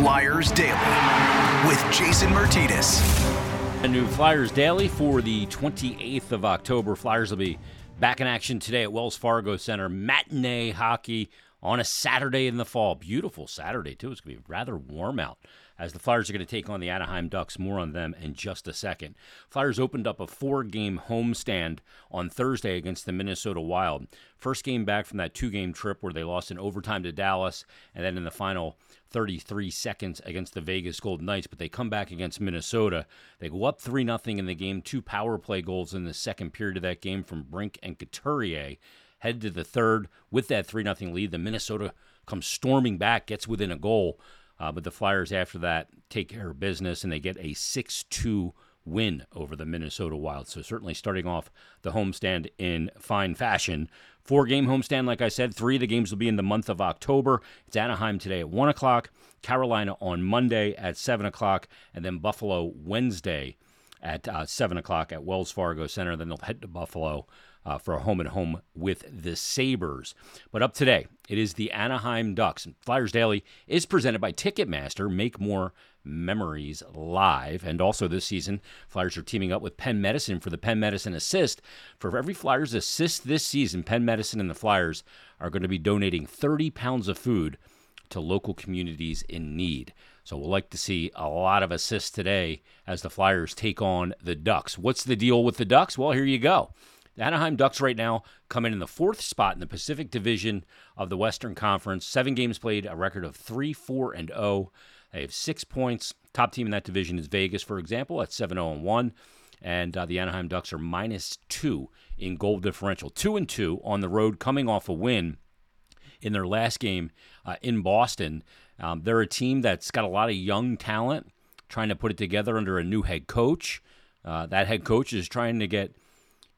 Flyers Daily with Jason Myrtetus. A new Flyers Daily for the 28th of October. Flyers will be back in action today at Wells Fargo Center. Matinee hockey on a Saturday in the fall. Beautiful Saturday, too. It's going to be rather warm out as the Flyers are going to take on the Anaheim Ducks. More on them in just a second. Flyers opened up a four game homestand on Thursday against the Minnesota Wild. First game back from that two game trip where they lost in overtime to Dallas and then in the final 33 seconds against the Vegas Golden Knights, but they come back against Minnesota. They go up 3 0 in the game, two power play goals in the second period of that game from Brink and Couturier. Head to the third with that 3 0 lead. The Minnesota comes storming back, gets within a goal. Uh, but the Flyers, after that, take care of business and they get a 6 2 win over the Minnesota Wild. So, certainly starting off the homestand in fine fashion. Four game homestand, like I said. Three of the games will be in the month of October. It's Anaheim today at 1 o'clock, Carolina on Monday at 7 o'clock, and then Buffalo Wednesday at uh, 7 o'clock at Wells Fargo Center. Then they'll head to Buffalo uh, for a home and home with the Sabres. But up today, it is the Anaheim Ducks. And Flyers Daily is presented by Ticketmaster. Make more Memories Live. And also this season, Flyers are teaming up with Penn Medicine for the Penn Medicine Assist. For every Flyers assist this season, Penn Medicine and the Flyers are going to be donating 30 pounds of food to local communities in need. So we'll like to see a lot of assists today as the Flyers take on the Ducks. What's the deal with the Ducks? Well, here you go. The Anaheim Ducks right now come in in the fourth spot in the Pacific Division of the Western Conference. Seven games played, a record of 3 4 and 0. They have six points. Top team in that division is Vegas, for example, at seven zero oh and one, and uh, the Anaheim Ducks are minus two in goal differential, two and two on the road, coming off a win in their last game uh, in Boston. Um, they're a team that's got a lot of young talent, trying to put it together under a new head coach. Uh, that head coach is trying to get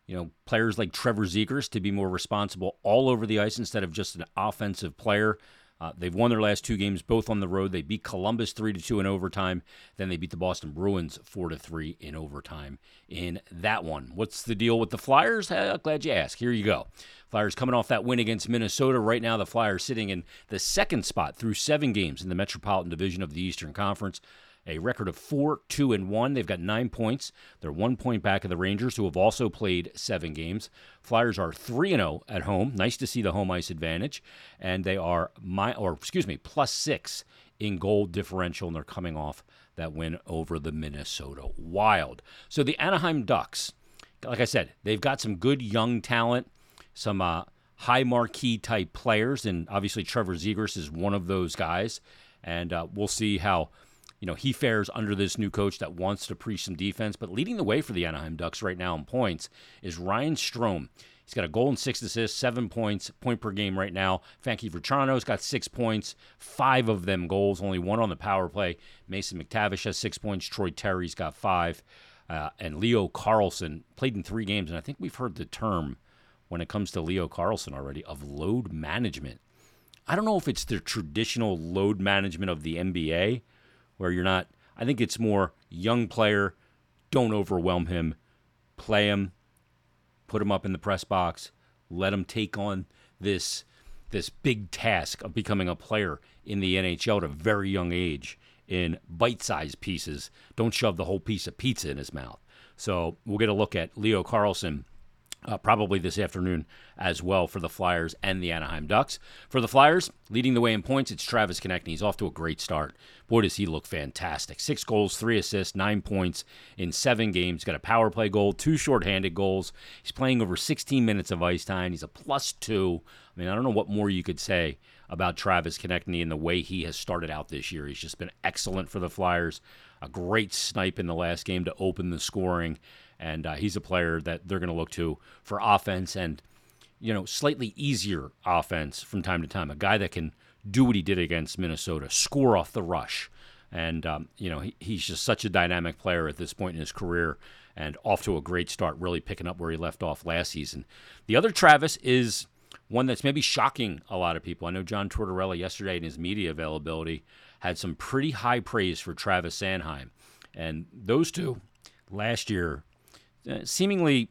you know, players like Trevor Zegras to be more responsible all over the ice instead of just an offensive player. Uh, they've won their last two games, both on the road. They beat Columbus three to two in overtime. Then they beat the Boston Bruins four to three in overtime in that one. What's the deal with the Flyers? Eh, glad you asked. Here you go. Flyers coming off that win against Minnesota. Right now, the Flyers sitting in the second spot through seven games in the Metropolitan Division of the Eastern Conference a record of four, two, and one. They've got nine points. They're one point back of the Rangers, who have also played seven games. Flyers are three and zero oh at home. Nice to see the home ice advantage, and they are my or excuse me plus six in goal differential, and they're coming off that win over the Minnesota Wild. So the Anaheim Ducks, like I said, they've got some good young talent, some uh, high marquee type players, and obviously Trevor Zegras is one of those guys. And uh, we'll see how you know, he fares under this new coach that wants to preach some defense. But leading the way for the Anaheim Ducks right now in points is Ryan Strome. He's got a goal and six assists, seven points, point per game right now. Frankie Vatrano's got six points, five of them goals, only one on the power play. Mason McTavish has six points. Troy Terry's got five. Uh, and Leo Carlsson played in three games. And I think we've heard the term when it comes to Leo Carlsson already of load management. I don't know if it's the traditional load management of the NBA where you're not. I think it's more young player. Don't overwhelm him. Play him. Put him up in the press box. Let him take on this this big task of becoming a player in the NHL at a very young age in bite-sized pieces. Don't shove the whole piece of pizza in his mouth. So we'll get a look at Leo Carlsson uh, probably this afternoon as well for the Flyers and the Anaheim Ducks. For the Flyers, leading the way in points, it's Travis Konecny. He's off to a great start. Boy, does he look fantastic. Six goals, three assists, nine points in seven games. Got a power play goal, two shorthanded goals. He's playing over 16 minutes of ice time. He's a plus two. I mean, I don't know what more you could say about Travis Konecny and the way he has started out this year. He's just been excellent for the Flyers. A great snipe in the last game to open the scoring and uh, he's a player that they're going to look to for offense and you know slightly easier offense from time to time. A guy that can do what he did against Minnesota, score off the rush, and um, you know he, he's just such a dynamic player at this point in his career, and off to a great start, really picking up where he left off last season. The other Travis is one that's maybe shocking a lot of people. I know John Tortorella yesterday in his media availability had some pretty high praise for Travis Sanheim, and those two last year seemingly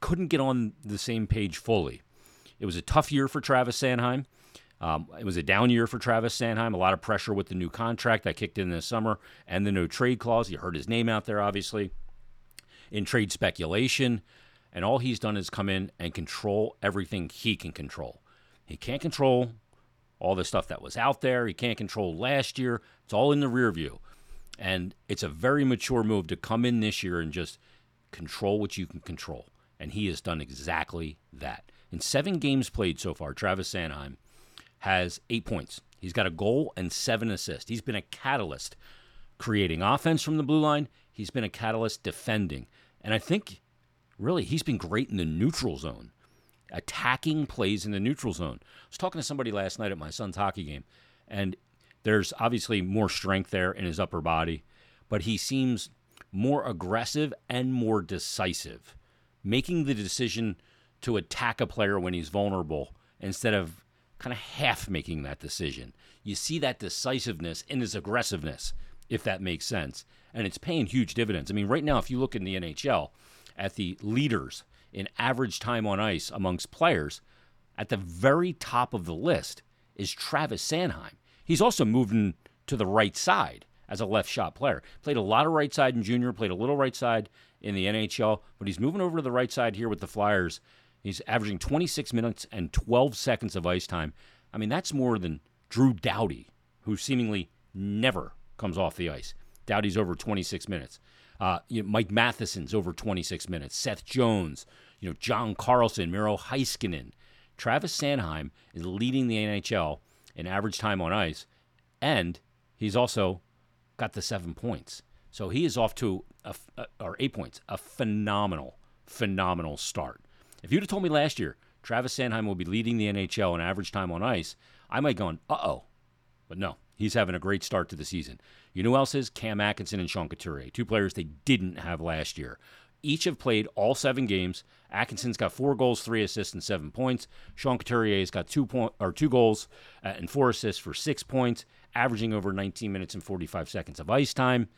couldn't get on the same page fully. It was a tough year for Travis Sanheim. Um, it was a down year for Travis Sanheim. A lot of pressure with the new contract that kicked in this summer and the no trade clause. You heard his name out there, obviously, in trade speculation. And all he's done is come in and control everything he can control. He can't control all the stuff that was out there. He can't control last year. It's all in the rear view. And it's a very mature move to come in this year and just control what you can control. And he has done exactly that. In seven games played so far, Travis Sanheim has eight points. He's got a goal and seven assists. He's been a catalyst creating offense from the blue line. He's been a catalyst defending. And I think really he's been great in the neutral zone, attacking plays in the neutral zone. I was talking to somebody last night at my son's hockey game, and there's obviously more strength there in his upper body, but he seems more aggressive and more decisive, making the decision to attack a player when he's vulnerable instead of kind of half making that decision. You see that decisiveness in his aggressiveness, if that makes sense. And it's paying huge dividends. I mean, right now, if you look in the NHL at the leaders in average time on ice amongst players, at the very top of the list is Travis Sanheim. He's also moving to the right side as a left shot player. Played a lot of right side in junior, played a little right side in the NHL, but he's moving over to the right side here with the Flyers He's averaging 26 minutes and 12 seconds of ice time. I mean, that's more than Drew Doughty, who seemingly never comes off the ice. Doughty's over 26 minutes. Uh, you know, Mike Matheson's over 26 minutes. Seth Jones, you know, John Carlson, Miro Heiskanen. Travis Sanheim is leading the NHL in average time on ice, and he's also got the seven points. So he is off to a, or eight points, a phenomenal, phenomenal start. If you'd have told me last year Travis Sanheim will be leading the NHL in average time on ice, I might go, uh oh. But no, he's having a great start to the season. You know who else is? Cam Atkinson and Sean Couturier, two players they didn't have last year. Each have played all seven games. Atkinson's got four goals, three assists, and seven points. Sean Couturier's got two point or two goals uh, and four assists for six points, averaging over 19 minutes and 45 seconds of ice time.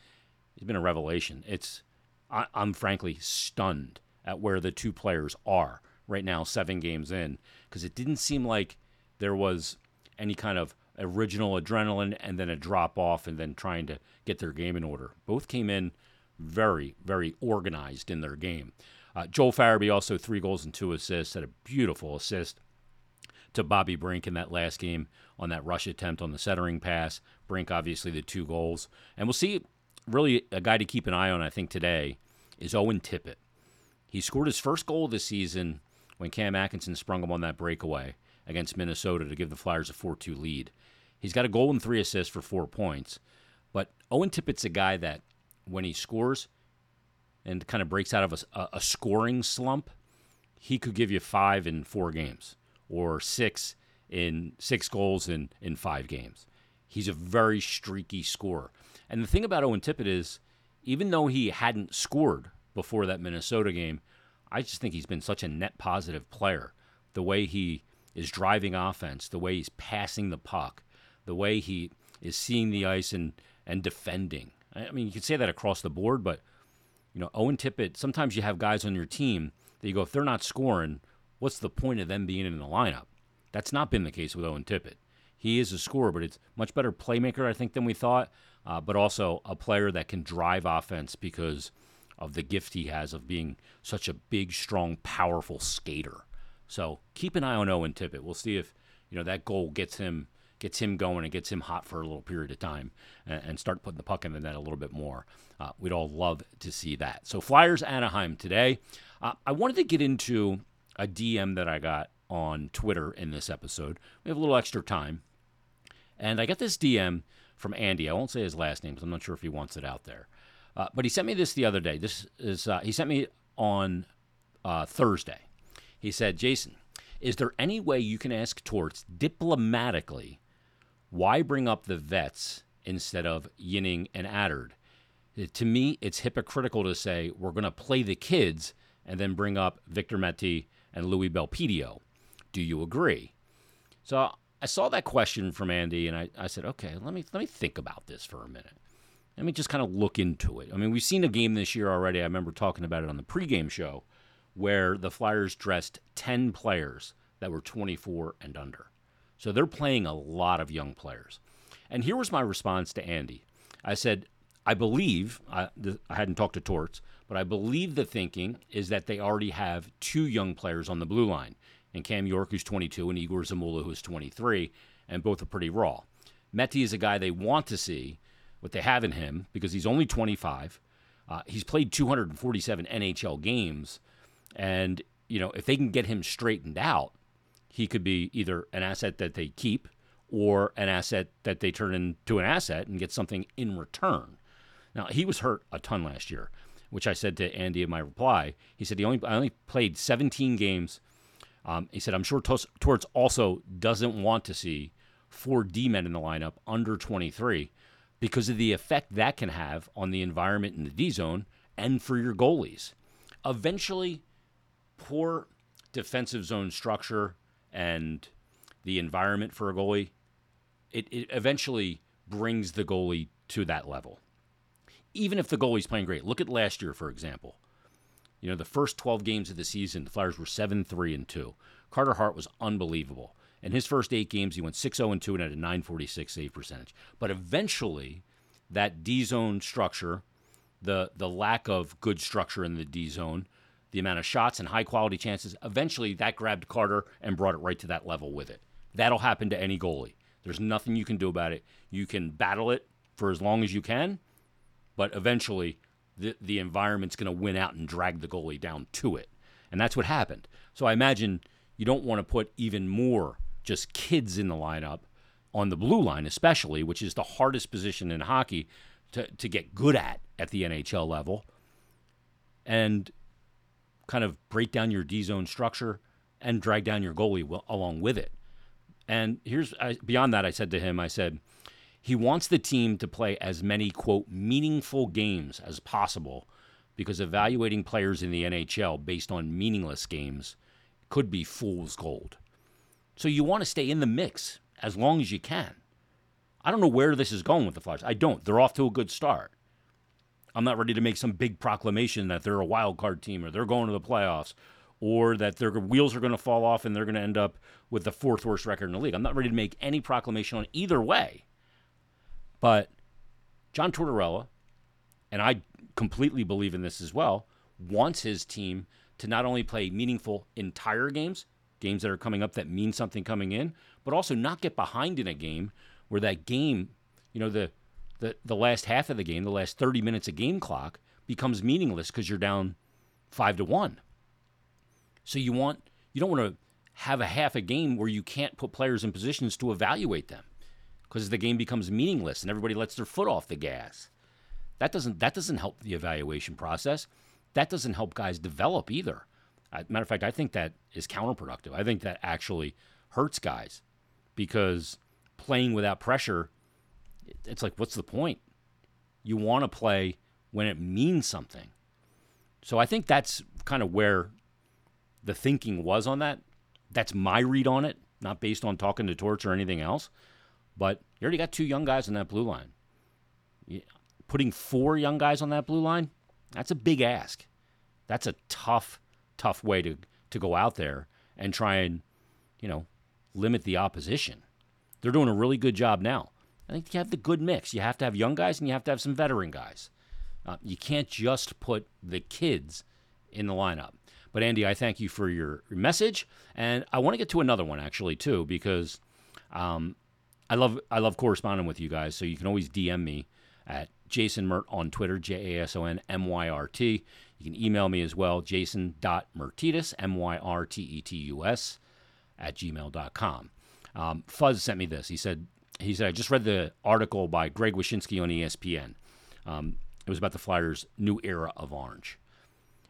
He's been a revelation. It's I, I'm frankly stunned at where the two players are right now, seven games in, because it didn't seem like there was any kind of original adrenaline and then a drop off and then trying to get their game in order. Both came in very, very organized in their game. Uh, Joel Farabee also three goals and two assists, had a beautiful assist to Bobby Brink in that last game on that rush attempt on the centering pass. Brink obviously the two goals, and we'll see. Really, a guy to keep an eye on, I think today, is Owen Tippett. He scored his first goal the season when Cam Atkinson sprung him on that breakaway against Minnesota to give the Flyers a 4 2 lead. He's got a goal and three assists for four points. But Owen Tippett's a guy that when he scores and kind of breaks out of a, a scoring slump, he could give you five in four games or six in six goals in, in five games. He's a very streaky scorer. And the thing about Owen Tippett is, even though he hadn't scored before that Minnesota game. I just think he's been such a net positive player. The way he is driving offense, the way he's passing the puck, the way he is seeing the ice and, and defending. I mean, you could say that across the board, but you know, Owen Tippett, sometimes you have guys on your team that you go, if they're not scoring, what's the point of them being in the lineup? That's not been the case with Owen Tippett. He is a scorer, but it's much better playmaker, I think, than we thought, uh, but also a player that can drive offense because – of the gift he has of being such a big, strong, powerful skater. So keep an eye on Owen Tippett. We'll see if you know that goal gets him gets him going and gets him hot for a little period of time and, and start putting the puck in the net a little bit more. Uh, we'd all love to see that. So Flyers Anaheim today. Uh, I wanted to get into a DM that I got on Twitter in this episode. We have a little extra time, and I got this DM from Andy. I won't say his last name because I'm not sure if he wants it out there. Uh, but he sent me this the other day. This is uh, he sent me on uh, Thursday. He said, Jason, is there any way you can ask Torts diplomatically why bring up the vets instead of Ginning and Attard? To me, it's hypocritical to say we're going to play the kids and then bring up Victor Mete and Louis Belpedio. Do you agree? So I saw that question from Andy, and I, I said, okay, let me let me think about this for a minute let me just kind of look into it. I mean, we've seen a game this year already. I remember talking about it on the pregame show where the Flyers dressed 10 players that were 24 and under. So they're playing a lot of young players. And here was my response to Andy. I said, I believe, I, I hadn't talked to Torts, but I believe the thinking is that they already have two young players on the blue line, and Cam York, who's 22, and Egor Zamula, who's 23, and both are pretty raw. Mete is a guy they want to see what they have in him because he's only 25. Uh, he's played 247 NHL games, and you know if they can get him straightened out, he could be either an asset that they keep or an asset that they turn into an asset and get something in return. Now he was hurt a ton last year, which I said to Andy in my reply. He said he only I only played 17 games. Um, he said I'm sure Torts also doesn't want to see four D men in the lineup under 23 because of the effect that can have on the environment in the D zone and for your goalies. Eventually, poor defensive zone structure and the environment for a goalie, it, it eventually brings the goalie to that level. Even if the goalie's playing great. Look at last year, for example. You know, the first 12 games of the season, the Flyers were 7 3 and 2. Carter Hart was unbelievable. In his first eight games, he went 6 0 2 and had a 946 save percentage. But eventually, that D zone structure, the, the lack of good structure in the D zone, the amount of shots and high quality chances, eventually that grabbed Carter and brought it right to that level with it. That'll happen to any goalie. There's nothing you can do about it. You can battle it for as long as you can, but eventually the, the environment's going to win out and drag the goalie down to it. And that's what happened. So I imagine you don't want to put even more just kids in the lineup on the blue line, especially, which is the hardest position in hockey to, to get good at at the NHL level, and kind of break down your D zone structure and drag down your goalie along with it. And here's I, beyond that, I said to him, I said, he wants the team to play as many, quote, meaningful games as possible because evaluating players in the NHL based on meaningless games could be fool's gold. So you want to stay in the mix as long as you can. I don't know where this is going with the Flyers. I don't. They're off to a good start. I'm not ready to make some big proclamation that they're a wild card team or they're going to the playoffs or that their wheels are going to fall off and they're going to end up with the fourth worst record in the league. I'm not ready to make any proclamation on either way. But John Tortorella, and I completely believe in this as well, wants his team to not only play meaningful entire games, games that are coming up that mean something coming in, but also not get behind in a game where that game, you know, the the, the last half of the game, the last 30 minutes of game clock becomes meaningless because you're down five to one. So you want you don't want to have a half a game where you can't put players in positions to evaluate them because the game becomes meaningless and everybody lets their foot off the gas. That doesn't that doesn't help the evaluation process. That doesn't help guys develop either. matter of fact, I think that is counterproductive. I think that actually hurts guys because playing without pressure, it's like, what's the point? You want to play when it means something. So I think that's kind of where the thinking was on that. That's my read on it, not based on talking to Torts or anything else. But you already got two young guys on that blue line. Putting four young guys on that blue line, that's a big ask. That's a tough, tough way to, to go out there and try and, you know, limit the opposition. They're doing a really good job now. I think you have the good mix. You have to have young guys and you have to have some veteran guys. Uh, you can't just put the kids in the lineup. But Andy, I thank you for your message, and I want to get to another one actually too because um, I love I love corresponding with you guys. So you can always DM me at Jason Myrt on Twitter, J A S O N M Y R T. You can email me as well, jason.myrtetus, M Y R T E T U S, at gmail.com. Um, Fuzz sent me this. He said, he said, I just read the article by Greg Wyshynski on ESPN. Um, it was about the Flyers' new era of orange.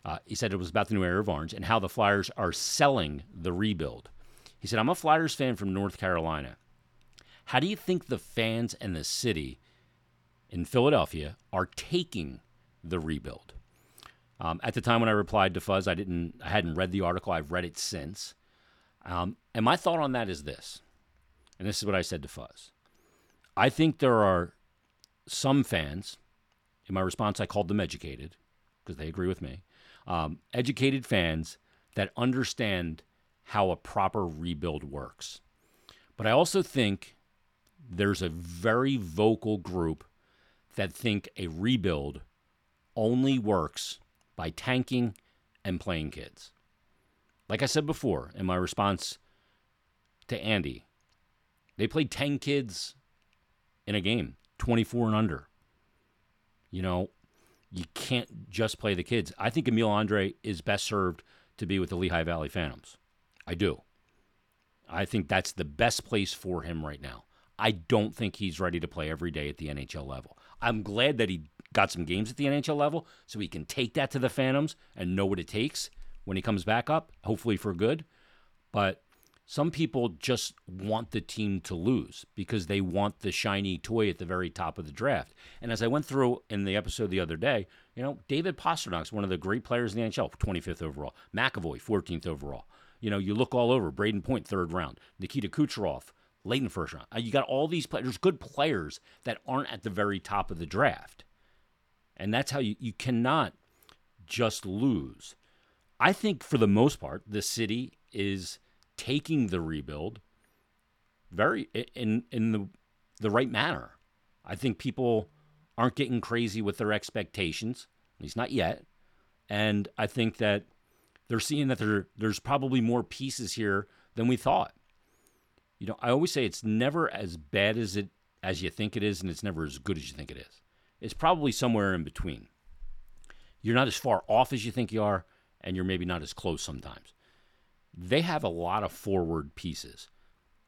Uh, he said it was about the new era of orange and how the Flyers are selling the rebuild. He said, I'm a Flyers fan from North Carolina. How do you think the fans and the city in Philadelphia are taking the rebuild? Um, at the time when I replied to Fuzz, I didn't, I hadn't read the article. I've read it since, um, and my thought on that is this, and this is what I said to Fuzz. I think there are some fans. In my response, I called them educated because they agree with me um, educated fans that understand how a proper rebuild works. But I also think there's a very vocal group that think a rebuild only works by tanking and playing kids. Like I said before in my response to Andy, they played 10 kids in a game, 24 and under. You know, you can't just play the kids. I think Emil Andrae is best served to be with the Lehigh Valley Phantoms. I do. I think that's the best place for him right now. I don't think he's ready to play every day at the NHL level. I'm glad that he got some games at the NHL level so he can take that to the Phantoms and know what it takes when he comes back up, hopefully for good. But some people just want the team to lose because they want the shiny toy at the very top of the draft. And as I went through in the episode the other day, you know, David Pastrnak's one of the great players in the NHL, 25th overall. McAvoy, 14th overall. You know, you look all over. Brayden Point, third round. Nikita Kucherov, late in the first round. Uh, you got all these players, good players that aren't at the very top of the draft. And that's how you, you cannot just lose. I think for the most part, the city is taking the rebuild very in in the the right manner. I think people aren't getting crazy with their expectations, at least not yet. And I think that they're seeing that there there's probably more pieces here than we thought. You know, I always say it's never as bad as it as you think it is, and it's never as good as you think it is. It's probably somewhere in between. You're not as far off as you think you are, and you're maybe not as close sometimes. They have a lot of forward pieces.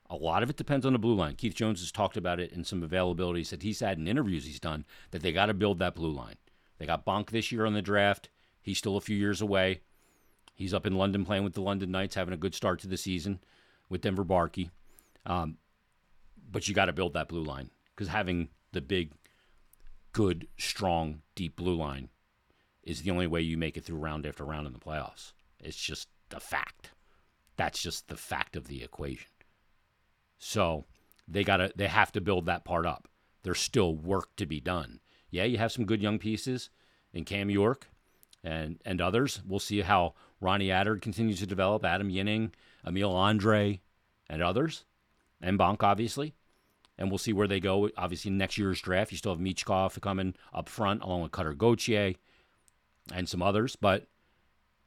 A lot of it depends on the blue line. Keith Jones has talked about it in some availabilities that he's had in interviews he's done that they got to build that blue line. They got Bonk this year on the draft. He's still a few years away. He's up in London playing with the London Knights, having a good start to the season with Denver Barkey. Um, but you got to build that blue line because having the big, good, strong, deep blue line is the only way you make it through round after round in the playoffs. It's just a fact. That's just the fact of the equation. So they got to they have to build that part up. There's still work to be done. Yeah, you have some good young pieces in Cam York and and others. We'll see how Ronnie Attard continues to develop, Adam Ginning, Emil Andrae, and others, and Bonk obviously. And we'll see where they go. Obviously, next year's draft, you still have Michkov coming up front, along with Cutter Gauthier and some others. But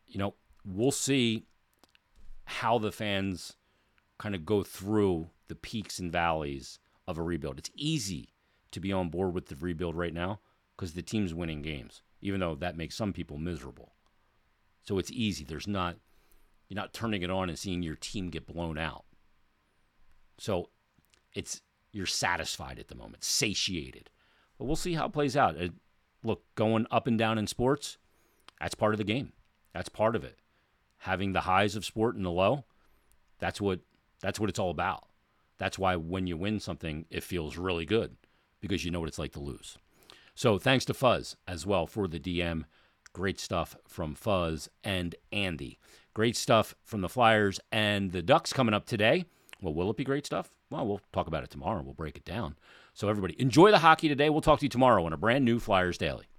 you know, we'll see how the fans kind of go through the peaks and valleys of a rebuild. It's easy to be on board with the rebuild right now because the team's winning games, even though that makes some people miserable. So it's easy. There's not you're not turning it on and seeing your team get blown out. So it's you're satisfied at the moment, satiated. But we'll see how it plays out. It, look, going up and down in sports, that's part of the game. That's part of it having the highs of sport and the low, that's what that's what it's all about. That's why when you win something, it feels really good because you know what it's like to lose. So thanks to Fuzz as well for the DM. Great stuff from Fuzz and Andy. Great stuff from the Flyers and the Ducks coming up today. Well, will it be great stuff? Well, we'll talk about it tomorrow. We'll break it down. So, everybody, enjoy the hockey today. We'll talk to you tomorrow on a brand new Flyers Daily.